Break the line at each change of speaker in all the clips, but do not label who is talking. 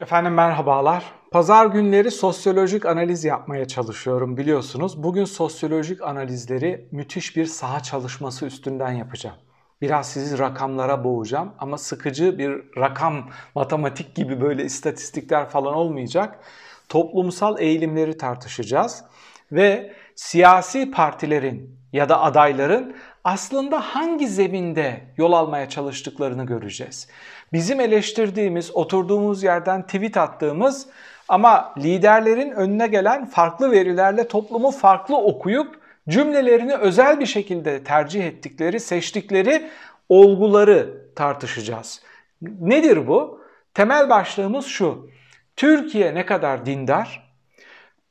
Efendim merhabalar. Pazar günleri sosyolojik analiz yapmaya çalışıyorum biliyorsunuz. Bugün sosyolojik analizleri müthiş bir saha çalışması üstünden yapacağım. Biraz sizi rakamlara boğacağım ama sıkıcı bir rakam, matematik gibi böyle istatistikler falan olmayacak. Toplumsal eğilimleri tartışacağız ve siyasi partilerin ya da adayların aslında hangi zeminde yol almaya çalıştıklarını göreceğiz. Bizim eleştirdiğimiz, oturduğumuz yerden tweet attığımız ama liderlerin önüne gelen farklı verilerle toplumu farklı okuyup cümlelerini özel bir şekilde tercih ettikleri, seçtikleri olguları tartışacağız. Nedir bu? Temel başlığımız şu. Türkiye ne kadar dindar?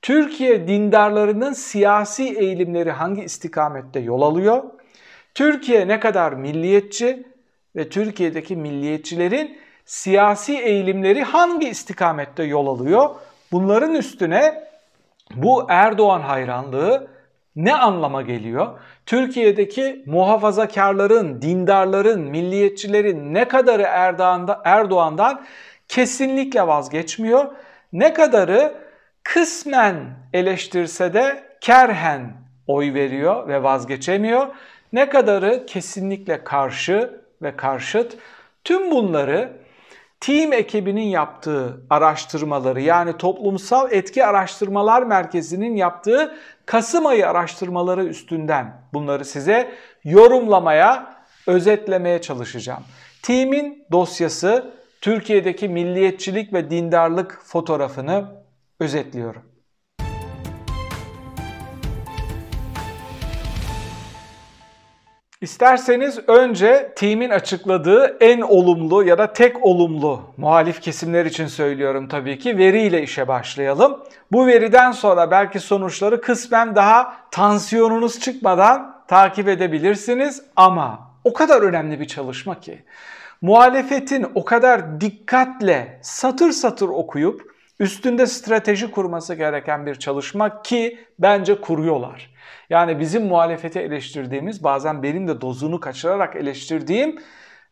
Türkiye dindarlarının siyasi eğilimleri hangi istikamette yol alıyor? Türkiye ne kadar milliyetçi ve Türkiye'deki milliyetçilerin siyasi eğilimleri hangi istikamette yol alıyor? Bunların üstüne bu Erdoğan hayranlığı ne anlama geliyor? Türkiye'deki muhafazakarların, dindarların, milliyetçilerin ne kadarı Erdoğan'da, Erdoğan'dan kesinlikle vazgeçmiyor? Ne kadarı kısmen eleştirse de kerhen oy veriyor ve vazgeçemiyor? Ne kadarı kesinlikle karşı ve karşıt? Tüm bunları Team ekibinin yaptığı araştırmaları yani Toplumsal Etki Araştırmalar Merkezi'nin yaptığı Kasım ayı araştırmaları üstünden bunları size yorumlamaya, özetlemeye çalışacağım. Team'in dosyası Türkiye'deki milliyetçilik ve dindarlık fotoğrafını özetliyorum. İsterseniz önce team'in açıkladığı en olumlu ya da tek olumlu muhalif kesimler için söylüyorum tabii ki veriyle işe başlayalım. Bu veriden sonra belki sonuçları kısmen daha tansiyonunuz çıkmadan takip edebilirsiniz ama o kadar önemli bir çalışma ki muhalefetin o kadar dikkatle satır satır okuyup üstünde strateji kurması gereken bir çalışma ki bence kuruyorlar. Yani bizim muhalefete eleştirdiğimiz bazen benim de dozunu kaçırarak eleştirdiğim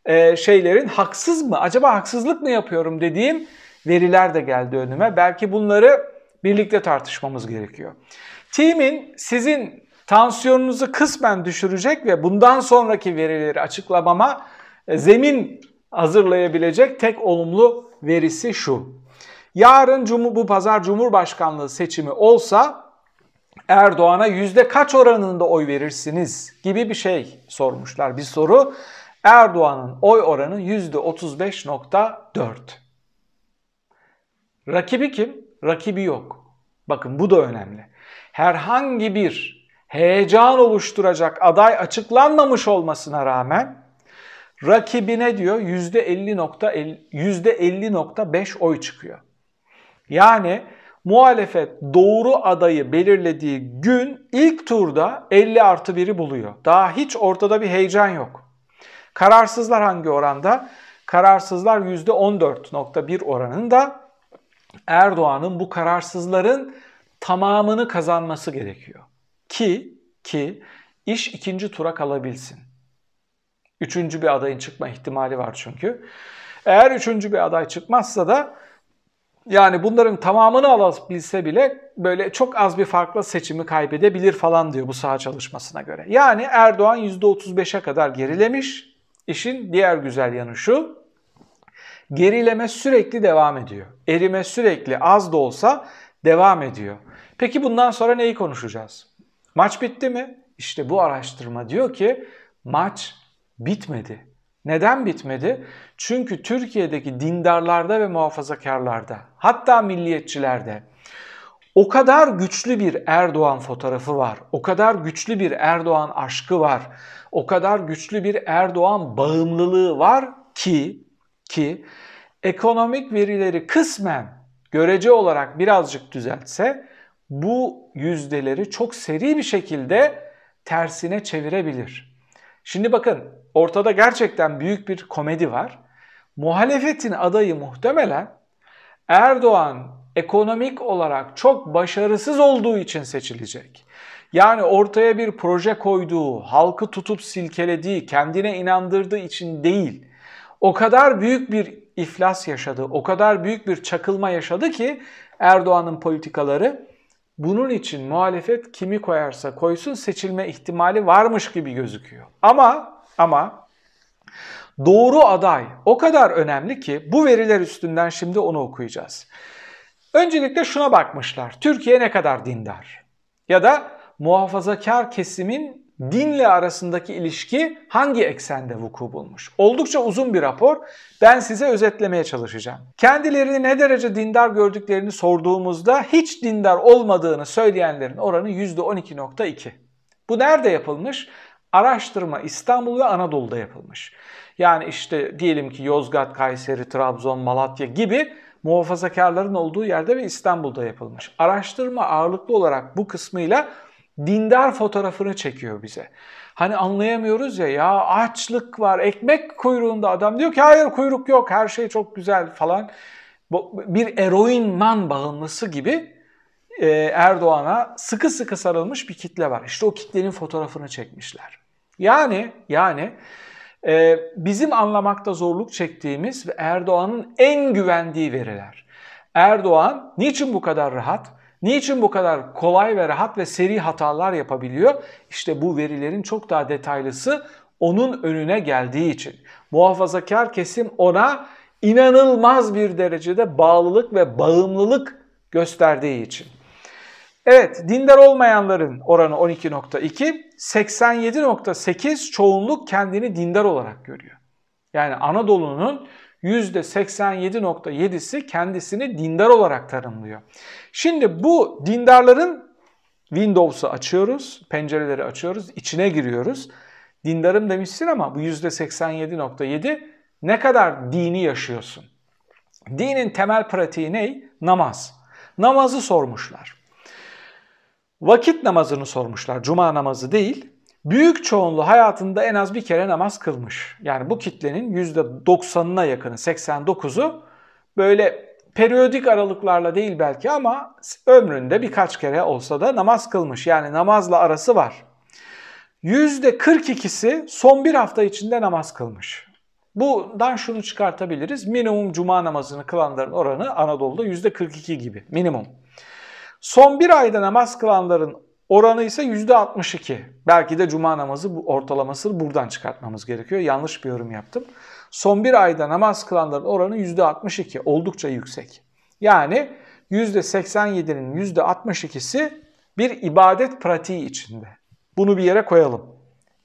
e, şeylerin haksız mı acaba haksızlık mı yapıyorum dediğim veriler de geldi önüme. Belki bunları birlikte tartışmamız gerekiyor. Team'in sizin tansiyonunuzu kısmen düşürecek ve bundan sonraki verileri açıklamama e, zemin hazırlayabilecek tek olumlu verisi şu. Yarın bu pazar Cumhurbaşkanlığı seçimi olsa Erdoğan'a yüzde kaç oranında oy verirsiniz gibi bir şey sormuşlar bir soru. Erdoğan'ın oy oranı yüzde 35.4. Rakibi kim? Rakibi yok. Bakın bu da önemli. Herhangi bir heyecan oluşturacak aday açıklanmamış olmasına rağmen rakibine diyor %50.5 oy çıkıyor. Yani muhalefet doğru adayı belirlediği gün ilk turda 50 artı 1'i buluyor. Daha hiç ortada bir heyecan yok. Kararsızlar hangi oranda? Kararsızlar %14.1 oranında Erdoğan'ın bu kararsızların tamamını kazanması gerekiyor. Ki ki iş ikinci tura kalabilsin. Üçüncü bir adayın çıkma ihtimali var çünkü. Eğer üçüncü bir aday çıkmazsa da yani bunların tamamını alabilse bile böyle çok az bir farkla seçimi kaybedebilir falan diyor bu saha çalışmasına göre. Yani Erdoğan %35'e kadar gerilemiş. İşin diğer güzel yanı şu. Gerileme sürekli devam ediyor. Erime sürekli az da olsa devam ediyor. Peki bundan sonra neyi konuşacağız? Maç bitti mi? İşte bu araştırma diyor ki maç bitmedi. Neden bitmedi? Çünkü Türkiye'deki dindarlarda ve muhafazakarlarda, hatta milliyetçilerde o kadar güçlü bir Erdoğan fotoğrafı var. O kadar güçlü bir Erdoğan aşkı var. O kadar güçlü bir Erdoğan bağımlılığı var ki ki ekonomik verileri kısmen görece olarak birazcık düzeltse bu yüzdeleri çok seri bir şekilde tersine çevirebilir. Şimdi bakın ortada gerçekten büyük bir komedi var. Muhalefetin adayı muhtemelen Erdoğan ekonomik olarak çok başarısız olduğu için seçilecek. Yani ortaya bir proje koyduğu, halkı tutup silkelediği, kendine inandırdığı için değil. O kadar büyük bir iflas yaşadı, o kadar büyük bir çakılma yaşadı ki Erdoğan'ın politikaları bunun için muhalefet kimi koyarsa koysun seçilme ihtimali varmış gibi gözüküyor. Ama ama doğru aday o kadar önemli ki bu veriler üstünden şimdi onu okuyacağız. Öncelikle şuna bakmışlar. Türkiye ne kadar dindar? Ya da muhafazakar kesimin dinle arasındaki ilişki hangi eksende vuku bulmuş? Oldukça uzun bir rapor. Ben size özetlemeye çalışacağım. Kendilerini ne derece dindar gördüklerini sorduğumuzda hiç dindar olmadığını söyleyenlerin oranı %12.2. Bu nerede yapılmış? Araştırma İstanbul ve Anadolu'da yapılmış. Yani işte diyelim ki Yozgat, Kayseri, Trabzon, Malatya gibi muhafazakarların olduğu yerde ve İstanbul'da yapılmış. Araştırma ağırlıklı olarak bu kısmıyla dindar fotoğrafını çekiyor bize. Hani anlayamıyoruz ya ya açlık var ekmek kuyruğunda adam diyor ki hayır kuyruk yok her şey çok güzel falan. Bir eroinman bağımlısı gibi e, Erdoğan'a sıkı sıkı sarılmış bir kitle var. İşte o kitlenin fotoğrafını çekmişler. Yani yani e, bizim anlamakta zorluk çektiğimiz ve Erdoğan'ın en güvendiği veriler. Erdoğan niçin bu kadar rahat? Niçin bu kadar kolay ve rahat ve seri hatalar yapabiliyor? İşte bu verilerin çok daha detaylısı onun önüne geldiği için. Muhafazakar kesim ona inanılmaz bir derecede bağlılık ve bağımlılık gösterdiği için. Evet, dindar olmayanların oranı 12.2, 87.8 çoğunluk kendini dindar olarak görüyor. Yani Anadolu'nun %87.7'si kendisini dindar olarak tanımlıyor. Şimdi bu dindarların Windows'u açıyoruz, pencereleri açıyoruz, içine giriyoruz. Dindarım demişsin ama bu %87.7 ne kadar dini yaşıyorsun? Dinin temel pratiği ne? Namaz. Namazı sormuşlar. Vakit namazını sormuşlar, cuma namazı değil. Büyük çoğunluğu hayatında en az bir kere namaz kılmış. Yani bu kitlenin %90'ına yakını, 89'u böyle periyodik aralıklarla değil belki ama ömründe birkaç kere olsa da namaz kılmış. Yani namazla arası var. %42'si son bir hafta içinde namaz kılmış. Bundan şunu çıkartabiliriz. Minimum cuma namazını kılanların oranı Anadolu'da %42 gibi. Minimum. Son bir ayda namaz kılanların oranı ise %62. Belki de cuma namazı bu ortalamasını buradan çıkartmamız gerekiyor. Yanlış bir yorum yaptım. Son bir ayda namaz kılanların oranı %62. Oldukça yüksek. Yani %87'nin %62'si bir ibadet pratiği içinde. Bunu bir yere koyalım.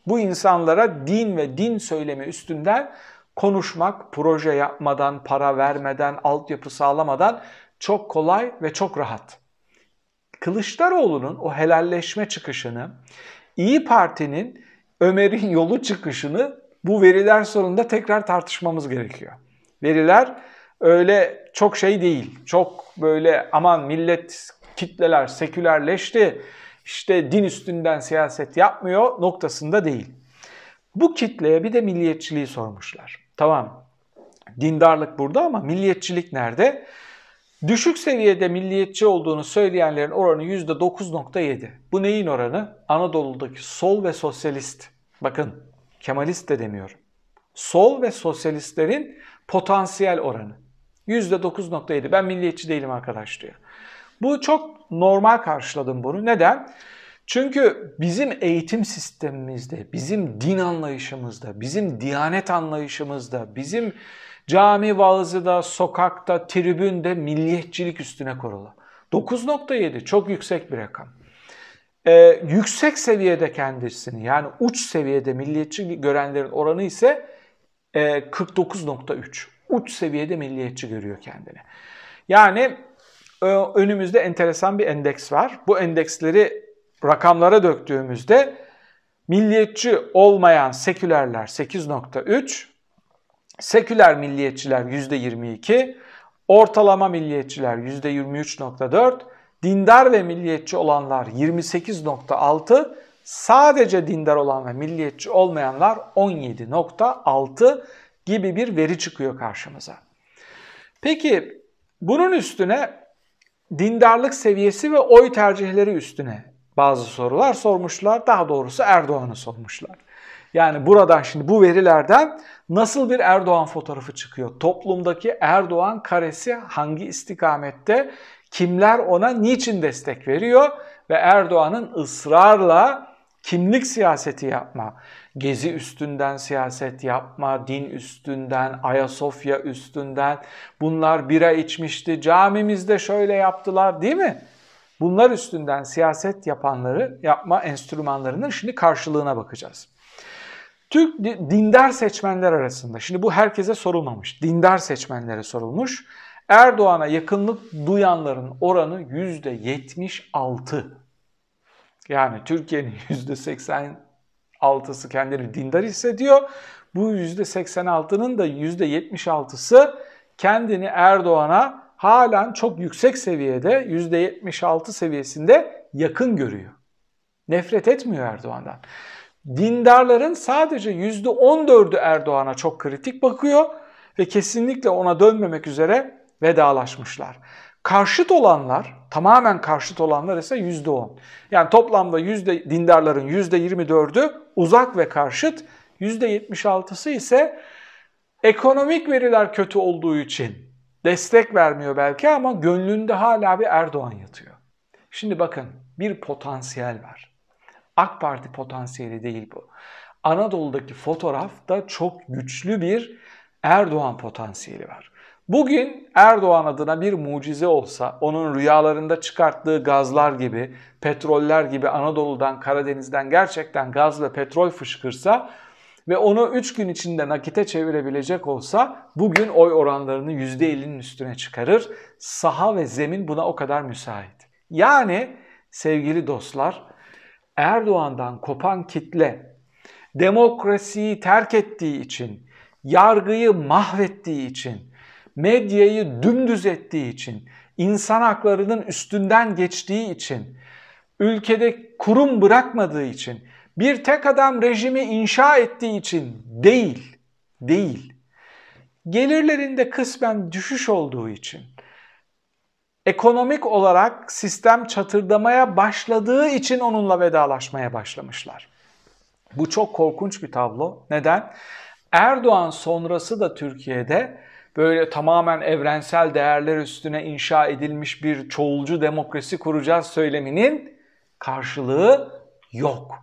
Bu insanlara din ve din söylemi üstünden konuşmak, proje yapmadan, para vermeden, altyapı sağlamadan çok kolay ve çok rahat. Kılıçdaroğlu'nun o helalleşme çıkışını, İyi Parti'nin Ömer'in yolu çıkışını bu veriler sonunda tekrar tartışmamız gerekiyor. Veriler öyle çok şey değil. Çok böyle aman millet kitleler sekülerleşti. işte din üstünden siyaset yapmıyor noktasında değil. Bu kitleye bir de milliyetçiliği sormuşlar. Tamam dindarlık burada ama milliyetçilik nerede? Düşük seviyede milliyetçi olduğunu söyleyenlerin oranı %9.7. Bu neyin oranı? Anadolu'daki sol ve sosyalist. Bakın Kemalist de demiyorum. Sol ve sosyalistlerin potansiyel oranı. %9.7. Ben milliyetçi değilim arkadaş diyor. Bu çok normal karşıladım bunu. Neden? Çünkü bizim eğitim sistemimizde, bizim din anlayışımızda, bizim diyanet anlayışımızda, bizim Cami vaazıda, sokakta, tribünde milliyetçilik üstüne kurulu. 9.7 çok yüksek bir rakam. Ee, yüksek seviyede kendisini yani uç seviyede milliyetçi görenlerin oranı ise e, 49.3. Uç seviyede milliyetçi görüyor kendini. Yani e, önümüzde enteresan bir endeks var. Bu endeksleri rakamlara döktüğümüzde milliyetçi olmayan sekülerler 8.3, Seküler milliyetçiler %22, ortalama milliyetçiler %23.4, dindar ve milliyetçi olanlar 28.6, sadece dindar olan ve milliyetçi olmayanlar 17.6 gibi bir veri çıkıyor karşımıza. Peki bunun üstüne dindarlık seviyesi ve oy tercihleri üstüne bazı sorular sormuşlar. Daha doğrusu Erdoğan'ı sormuşlar. Yani buradan şimdi bu verilerden Nasıl bir Erdoğan fotoğrafı çıkıyor? Toplumdaki Erdoğan karesi hangi istikamette? Kimler ona niçin destek veriyor? Ve Erdoğan'ın ısrarla kimlik siyaseti yapma, gezi üstünden siyaset yapma, din üstünden, Ayasofya üstünden, bunlar bira içmişti, camimizde şöyle yaptılar değil mi? Bunlar üstünden siyaset yapanları, yapma enstrümanlarının şimdi karşılığına bakacağız. Türk dindar seçmenler arasında, şimdi bu herkese sorulmamış, dindar seçmenlere sorulmuş. Erdoğan'a yakınlık duyanların oranı %76. Yani Türkiye'nin %86'sı kendini dindar hissediyor. Bu %86'nın da %76'sı kendini Erdoğan'a halen çok yüksek seviyede %76 seviyesinde yakın görüyor. Nefret etmiyor Erdoğan'dan. Dindarların sadece %14'ü Erdoğan'a çok kritik bakıyor ve kesinlikle ona dönmemek üzere vedalaşmışlar. Karşıt olanlar, tamamen karşıt olanlar ise %10. Yani toplamda yüzde, dindarların %24'ü uzak ve karşıt, %76'sı ise ekonomik veriler kötü olduğu için destek vermiyor belki ama gönlünde hala bir Erdoğan yatıyor. Şimdi bakın bir potansiyel var. AK Parti potansiyeli değil bu. Anadolu'daki fotoğrafta çok güçlü bir Erdoğan potansiyeli var. Bugün Erdoğan adına bir mucize olsa, onun rüyalarında çıkarttığı gazlar gibi, petroller gibi Anadolu'dan, Karadeniz'den gerçekten gaz ve petrol fışkırsa ve onu 3 gün içinde nakite çevirebilecek olsa bugün oy oranlarını %50'nin üstüne çıkarır. Saha ve zemin buna o kadar müsait. Yani sevgili dostlar Erdoğan'dan kopan kitle demokrasiyi terk ettiği için, yargıyı mahvettiği için, medyayı dümdüz ettiği için, insan haklarının üstünden geçtiği için, ülkede kurum bırakmadığı için, bir tek adam rejimi inşa ettiği için değil, değil. Gelirlerinde kısmen düşüş olduğu için, ekonomik olarak sistem çatırdamaya başladığı için onunla vedalaşmaya başlamışlar. Bu çok korkunç bir tablo. Neden? Erdoğan sonrası da Türkiye'de böyle tamamen evrensel değerler üstüne inşa edilmiş bir çoğulcu demokrasi kuracağız söyleminin karşılığı yok.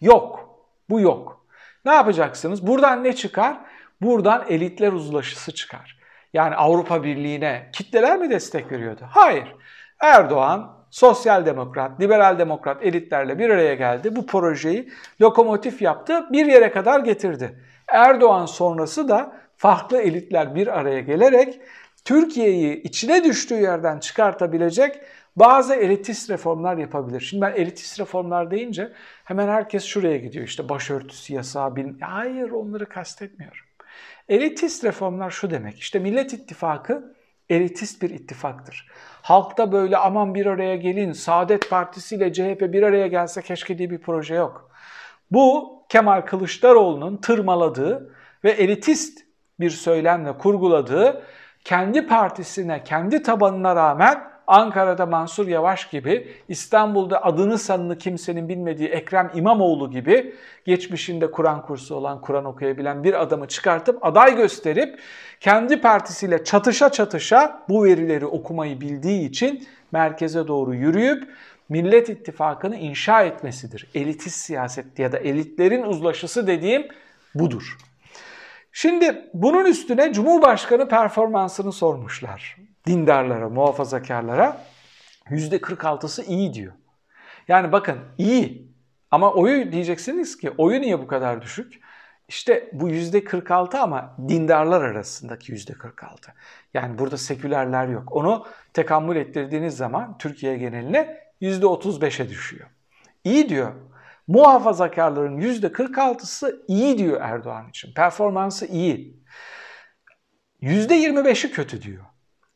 Yok. Bu yok. Ne yapacaksınız? Buradan ne çıkar? Buradan elitler uzlaşısı çıkar. Yani Avrupa Birliği'ne kitleler mi destek veriyordu? Hayır. Erdoğan sosyal demokrat, liberal demokrat elitlerle bir araya geldi. Bu projeyi lokomotif yaptı, bir yere kadar getirdi. Erdoğan sonrası da farklı elitler bir araya gelerek Türkiye'yi içine düştüğü yerden çıkartabilecek bazı elitist reformlar yapabilir. Şimdi ben elitist reformlar deyince hemen herkes şuraya gidiyor. İşte başörtüsü yasağı, bin... Hayır onları kastetmiyorum. Elitist reformlar şu demek. İşte Millet İttifakı elitist bir ittifaktır. Halkta böyle aman bir araya gelin, Saadet Partisi ile CHP bir araya gelse keşke diye bir proje yok. Bu Kemal Kılıçdaroğlu'nun tırmaladığı ve elitist bir söylemle kurguladığı kendi partisine, kendi tabanına rağmen Ankara'da Mansur Yavaş gibi, İstanbul'da adını sanını kimsenin bilmediği Ekrem İmamoğlu gibi geçmişinde Kur'an kursu olan, Kur'an okuyabilen bir adamı çıkartıp aday gösterip kendi partisiyle çatışa çatışa bu verileri okumayı bildiği için merkeze doğru yürüyüp Millet İttifakı'nı inşa etmesidir. Elitist siyaset ya da elitlerin uzlaşısı dediğim budur. Şimdi bunun üstüne Cumhurbaşkanı performansını sormuşlar. Dindarlara, muhafazakarlara. %46'sı iyi diyor. Yani bakın iyi ama oyu diyeceksiniz ki oyu niye bu kadar düşük? İşte bu %46 ama dindarlar arasındaki %46. Yani burada sekülerler yok. Onu tekammül ettirdiğiniz zaman Türkiye geneline %35'e düşüyor. İyi diyor. Muhafazakarların %46'sı iyi diyor Erdoğan için. Performansı iyi. %25'i kötü diyor.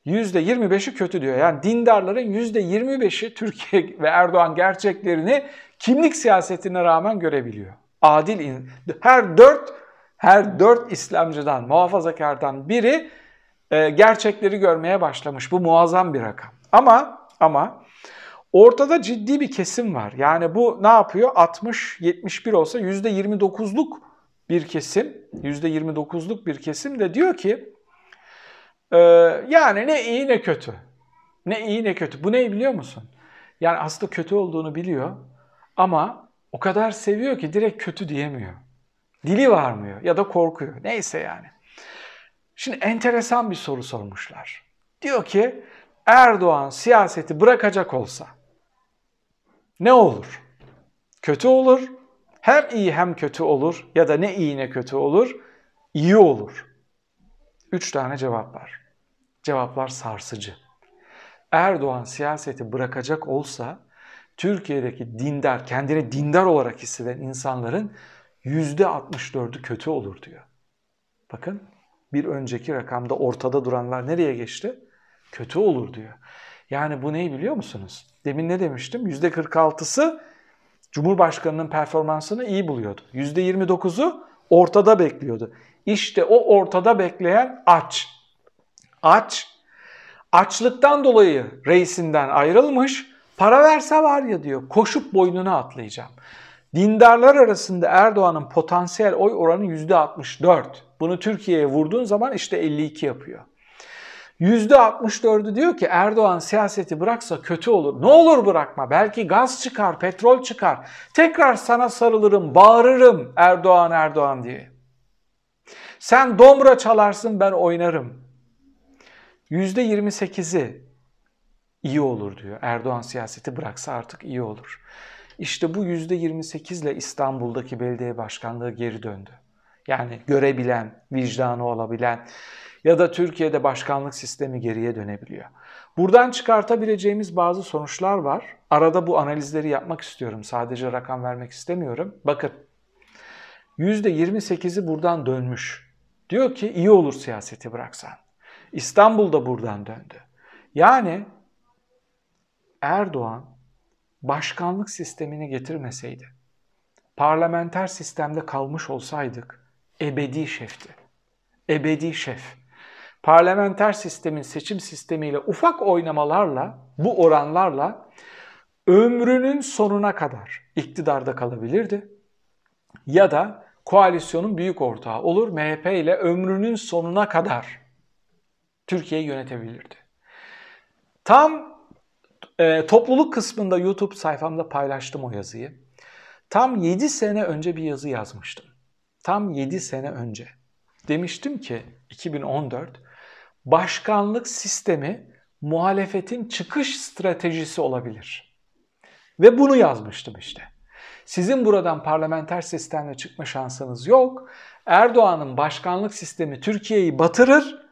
%25'i kötü diyor. Yani dindarların %25'i Türkiye ve Erdoğan gerçeklerini kimlik siyasetine rağmen görebiliyor. Adil her dört her dört İslamcıdan, muhafazakardan biri e, gerçekleri görmeye başlamış. Bu muazzam bir rakam. Ama ama Ortada ciddi bir kesim var. Yani bu ne yapıyor? 60-71 olsa %29'luk bir kesim, %29'luk bir kesim de diyor ki e, yani ne iyi ne kötü. Ne iyi ne kötü. Bu ne biliyor musun? Yani aslında kötü olduğunu biliyor ama o kadar seviyor ki direkt kötü diyemiyor. Dili varmıyor ya da korkuyor. Neyse yani. Şimdi enteresan bir soru sormuşlar. Diyor ki Erdoğan siyaseti bırakacak olsa ne olur? Kötü olur. Hem iyi hem kötü olur ya da ne iyi ne kötü olur? İyi olur. Üç tane cevap var. Cevaplar sarsıcı. Erdoğan siyaseti bırakacak olsa Türkiye'deki dindar, kendini dindar olarak hisseden insanların %64'ü kötü olur diyor. Bakın bir önceki rakamda ortada duranlar nereye geçti? Kötü olur diyor. Yani bu neyi biliyor musunuz? Demin ne demiştim? %46'sı Cumhurbaşkanının performansını iyi buluyordu. %29'u ortada bekliyordu. İşte o ortada bekleyen aç. Aç. Açlıktan dolayı reisinden ayrılmış. Para verse var ya diyor koşup boynuna atlayacağım. Dindarlar arasında Erdoğan'ın potansiyel oy oranı %64. Bunu Türkiye'ye vurduğun zaman işte 52 yapıyor. %64'ü diyor ki Erdoğan siyaseti bıraksa kötü olur. Ne olur bırakma. Belki gaz çıkar, petrol çıkar. Tekrar sana sarılırım, bağırırım Erdoğan Erdoğan diye. Sen domra çalarsın ben oynarım. %28'i iyi olur diyor. Erdoğan siyaseti bıraksa artık iyi olur. İşte bu %28 ile İstanbul'daki belediye başkanlığı geri döndü. Yani görebilen, vicdanı olabilen ya da Türkiye'de başkanlık sistemi geriye dönebiliyor. Buradan çıkartabileceğimiz bazı sonuçlar var. Arada bu analizleri yapmak istiyorum. Sadece rakam vermek istemiyorum. Bakın %28'i buradan dönmüş. Diyor ki iyi olur siyaseti bıraksan. İstanbul da buradan döndü. Yani Erdoğan başkanlık sistemini getirmeseydi, parlamenter sistemde kalmış olsaydık ebedi şefti. Ebedi şef. Parlamenter sistemin seçim sistemiyle ufak oynamalarla, bu oranlarla ömrünün sonuna kadar iktidarda kalabilirdi. Ya da koalisyonun büyük ortağı olur MHP ile ömrünün sonuna kadar Türkiye'yi yönetebilirdi. Tam e, topluluk kısmında YouTube sayfamda paylaştım o yazıyı. Tam 7 sene önce bir yazı yazmıştım. Tam 7 sene önce. Demiştim ki 2014 başkanlık sistemi muhalefetin çıkış stratejisi olabilir. Ve bunu yazmıştım işte. Sizin buradan parlamenter sistemle çıkma şansınız yok. Erdoğan'ın başkanlık sistemi Türkiye'yi batırır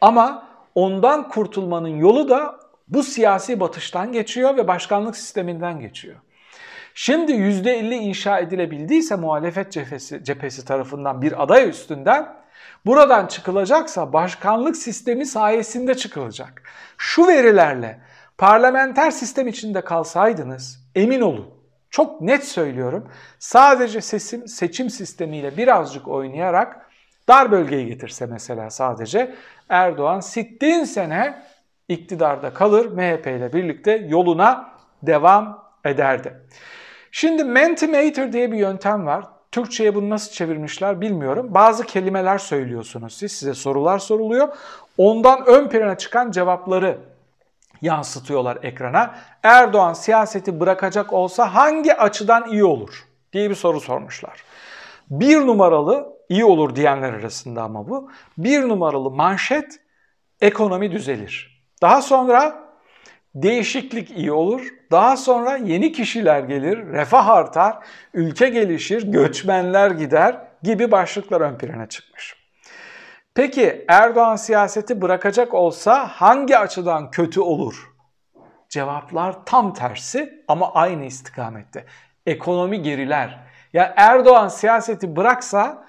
ama ondan kurtulmanın yolu da bu siyasi batıştan geçiyor ve başkanlık sisteminden geçiyor. Şimdi %50 inşa edilebildiyse muhalefet cephesi, cephesi tarafından bir aday üstünden buradan çıkılacaksa başkanlık sistemi sayesinde çıkılacak. Şu verilerle parlamenter sistem içinde kalsaydınız emin olun çok net söylüyorum sadece seçim, seçim sistemiyle birazcık oynayarak dar bölgeyi getirse mesela sadece Erdoğan sittin sene iktidarda kalır MHP ile birlikte yoluna devam ederdi. Şimdi Mentimeter diye bir yöntem var. Türkçe'ye bunu nasıl çevirmişler bilmiyorum. Bazı kelimeler söylüyorsunuz siz, size sorular soruluyor. Ondan ön plana çıkan cevapları yansıtıyorlar ekrana. Erdoğan siyaseti bırakacak olsa hangi açıdan iyi olur diye bir soru sormuşlar. Bir numaralı iyi olur diyenler arasında ama bu. Bir numaralı manşet ekonomi düzelir. Daha sonra değişiklik iyi olur. Daha sonra yeni kişiler gelir, refah artar, ülke gelişir, göçmenler gider gibi başlıklar ön plana çıkmış. Peki Erdoğan siyaseti bırakacak olsa hangi açıdan kötü olur? Cevaplar tam tersi ama aynı istikamette. Ekonomi geriler. Ya yani Erdoğan siyaseti bıraksa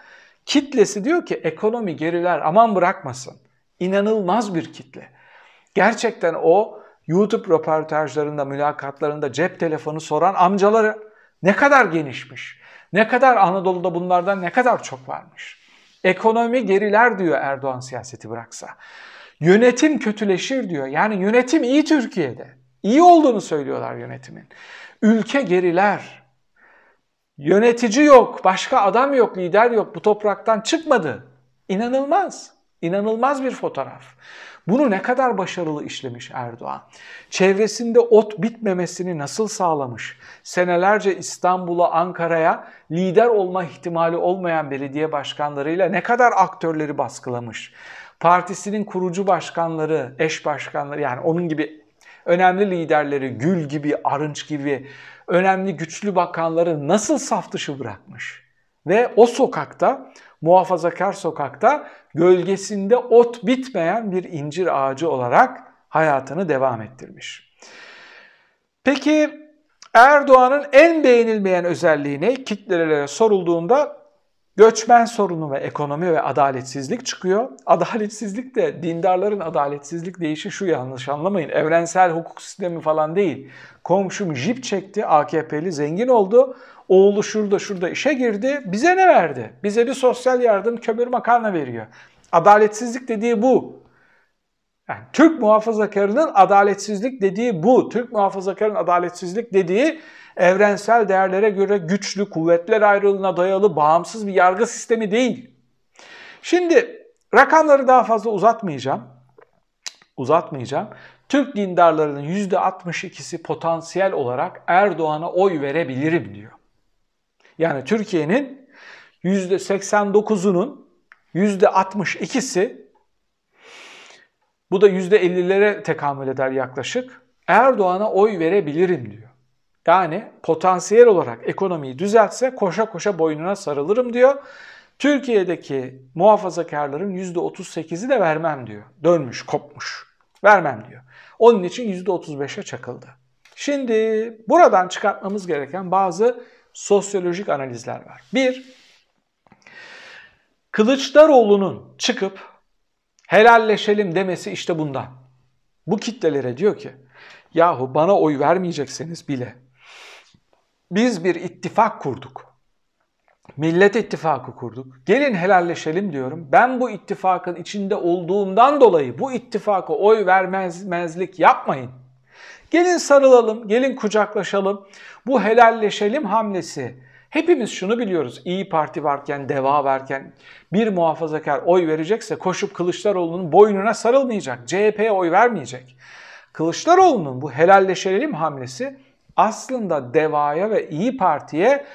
kitlesi diyor ki ekonomi geriler aman bırakmasın. İnanılmaz bir kitle. Gerçekten o YouTube röportajlarında, mülakatlarında cep telefonu soran amcaları ne kadar genişmiş. Ne kadar Anadolu'da bunlardan ne kadar çok varmış. Ekonomi geriler diyor Erdoğan siyaseti bıraksa. Yönetim kötüleşir diyor. Yani yönetim iyi Türkiye'de. İyi olduğunu söylüyorlar yönetimin. Ülke geriler. Yönetici yok, başka adam yok, lider yok. Bu topraktan çıkmadı. İnanılmaz. İnanılmaz bir fotoğraf. Bunu ne kadar başarılı işlemiş Erdoğan. Çevresinde ot bitmemesini nasıl sağlamış? Senelerce İstanbul'a, Ankara'ya lider olma ihtimali olmayan belediye başkanlarıyla ne kadar aktörleri baskılamış? Partisinin kurucu başkanları, eş başkanları yani onun gibi önemli liderleri Gül gibi, Arınç gibi önemli güçlü bakanları nasıl saf dışı bırakmış? Ve o sokakta, muhafazakar sokakta gölgesinde ot bitmeyen bir incir ağacı olarak hayatını devam ettirmiş. Peki Erdoğan'ın en beğenilmeyen özelliği ne? Kitlelere sorulduğunda göçmen sorunu ve ekonomi ve adaletsizlik çıkıyor. Adaletsizlik de dindarların adaletsizlik deyişi şu yanlış anlamayın. Evrensel hukuk sistemi falan değil. Komşum jip çekti AKP'li zengin oldu. Oğlu şurada şurada işe girdi. Bize ne verdi? Bize bir sosyal yardım kömür makarna veriyor. Adaletsizlik dediği bu. Yani Türk muhafazakarının adaletsizlik dediği bu. Türk muhafazakarının adaletsizlik dediği evrensel değerlere göre güçlü, kuvvetler ayrılığına dayalı bağımsız bir yargı sistemi değil. Şimdi rakamları daha fazla uzatmayacağım. Uzatmayacağım. Türk dindarlarının %62'si potansiyel olarak Erdoğan'a oy verebilirim diyor. Yani Türkiye'nin %89'unun %62'si bu da %50'lere tekamül eder yaklaşık. Erdoğan'a oy verebilirim diyor. Yani potansiyel olarak ekonomiyi düzeltse koşa koşa boynuna sarılırım diyor. Türkiye'deki muhafazakarların %38'i de vermem diyor. Dönmüş, kopmuş. Vermem diyor. Onun için %35'e çakıldı. Şimdi buradan çıkartmamız gereken bazı sosyolojik analizler var. Bir, Kılıçdaroğlu'nun çıkıp helalleşelim demesi işte bundan. Bu kitlelere diyor ki, yahu bana oy vermeyecekseniz bile biz bir ittifak kurduk. Millet ittifakı kurduk. Gelin helalleşelim diyorum. Ben bu ittifakın içinde olduğumdan dolayı bu ittifaka oy vermezlik yapmayın. Gelin sarılalım, gelin kucaklaşalım. Bu helalleşelim hamlesi. Hepimiz şunu biliyoruz. İyi Parti varken, Deva varken bir muhafazakar oy verecekse koşup Kılıçdaroğlu'nun boynuna sarılmayacak. CHP'ye oy vermeyecek. Kılıçdaroğlu'nun bu helalleşelim hamlesi aslında DEVA'ya ve İyi Parti'ye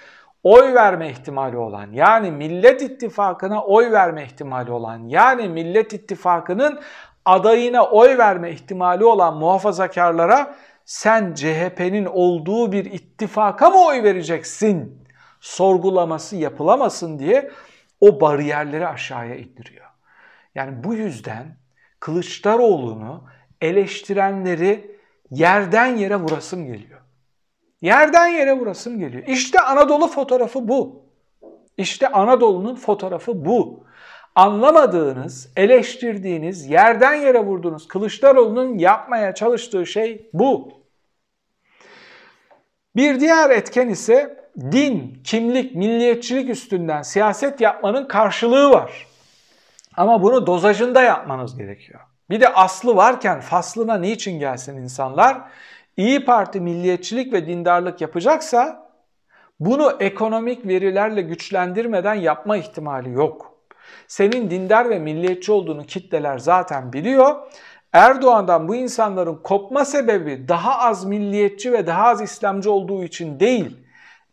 oy verme ihtimali olan yani Millet İttifakı'na oy verme ihtimali olan yani Millet İttifakı'nın adayına oy verme ihtimali olan muhafazakarlara sen CHP'nin olduğu bir ittifaka mı oy vereceksin sorgulaması yapılamasın diye o bariyerleri aşağıya indiriyor. Yani bu yüzden Kılıçdaroğlu'nu eleştirenleri yerden yere vurasım geliyor. Yerden yere vurasım geliyor. İşte Anadolu fotoğrafı bu. İşte Anadolu'nun fotoğrafı bu. Anlamadığınız, eleştirdiğiniz, yerden yere vurduğunuz Kılıçdaroğlu'nun yapmaya çalıştığı şey bu. Bir diğer etken ise din, kimlik, milliyetçilik üstünden siyaset yapmanın karşılığı var. Ama bunu dozajında yapmanız gerekiyor. Bir de aslı varken faslına niçin gelsin insanlar? İyi Parti milliyetçilik ve dindarlık yapacaksa bunu ekonomik verilerle güçlendirmeden yapma ihtimali yok. Senin dindar ve milliyetçi olduğunu kitleler zaten biliyor. Erdoğan'dan bu insanların kopma sebebi daha az milliyetçi ve daha az İslamcı olduğu için değil,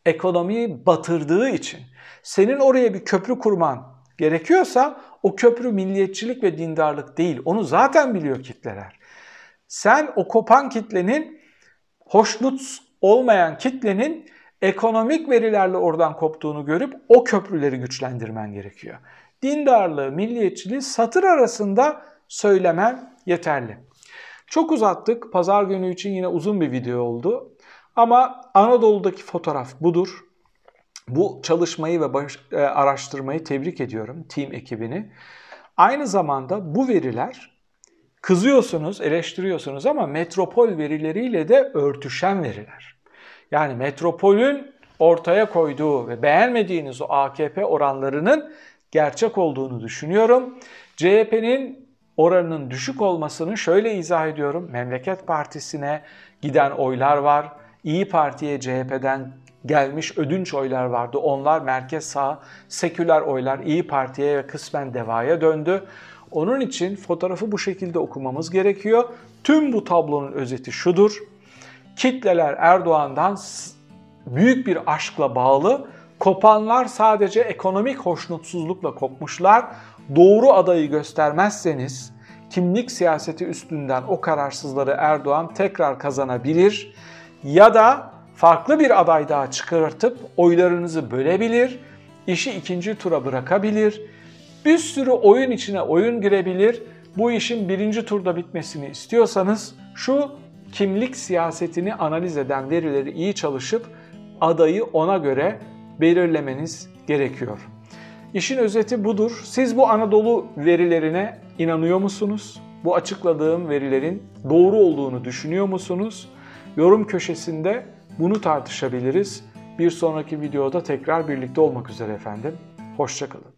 ekonomiyi batırdığı için. Senin oraya bir köprü kurman gerekiyorsa o köprü milliyetçilik ve dindarlık değil. Onu zaten biliyor kitleler. Sen o kopan kitlenin hoşnut olmayan kitlenin ekonomik verilerle oradan koptuğunu görüp o köprüleri güçlendirmen gerekiyor. Dindarlığı, milliyetçiliği satır arasında söylemen yeterli. Çok uzattık. Pazar günü için yine uzun bir video oldu. Ama Anadolu'daki fotoğraf budur. Bu çalışmayı ve baş, e, araştırmayı tebrik ediyorum team ekibini. Aynı zamanda bu veriler kızıyorsunuz, eleştiriyorsunuz ama metropol verileriyle de örtüşen veriler. Yani metropolün ortaya koyduğu ve beğenmediğiniz o AKP oranlarının gerçek olduğunu düşünüyorum. CHP'nin oranının düşük olmasını şöyle izah ediyorum. Memleket Partisi'ne giden oylar var. İyi Parti'ye CHP'den gelmiş ödünç oylar vardı. Onlar merkez sağ, seküler oylar İyi Parti'ye ve kısmen DEVA'ya döndü. Onun için fotoğrafı bu şekilde okumamız gerekiyor. Tüm bu tablonun özeti şudur. Kitleler Erdoğan'dan büyük bir aşkla bağlı. Kopanlar sadece ekonomik hoşnutsuzlukla kopmuşlar. Doğru adayı göstermezseniz kimlik siyaseti üstünden o kararsızları Erdoğan tekrar kazanabilir ya da farklı bir aday daha çıkartıp oylarınızı bölebilir, işi ikinci tura bırakabilir, bir sürü oyun içine oyun girebilir. Bu işin birinci turda bitmesini istiyorsanız şu kimlik siyasetini analiz eden verileri iyi çalışıp adayı ona göre belirlemeniz gerekiyor. İşin özeti budur. Siz bu Anadolu verilerine inanıyor musunuz? Bu açıkladığım verilerin doğru olduğunu düşünüyor musunuz? Yorum köşesinde bunu tartışabiliriz. Bir sonraki videoda tekrar birlikte olmak üzere efendim. Hoşçakalın.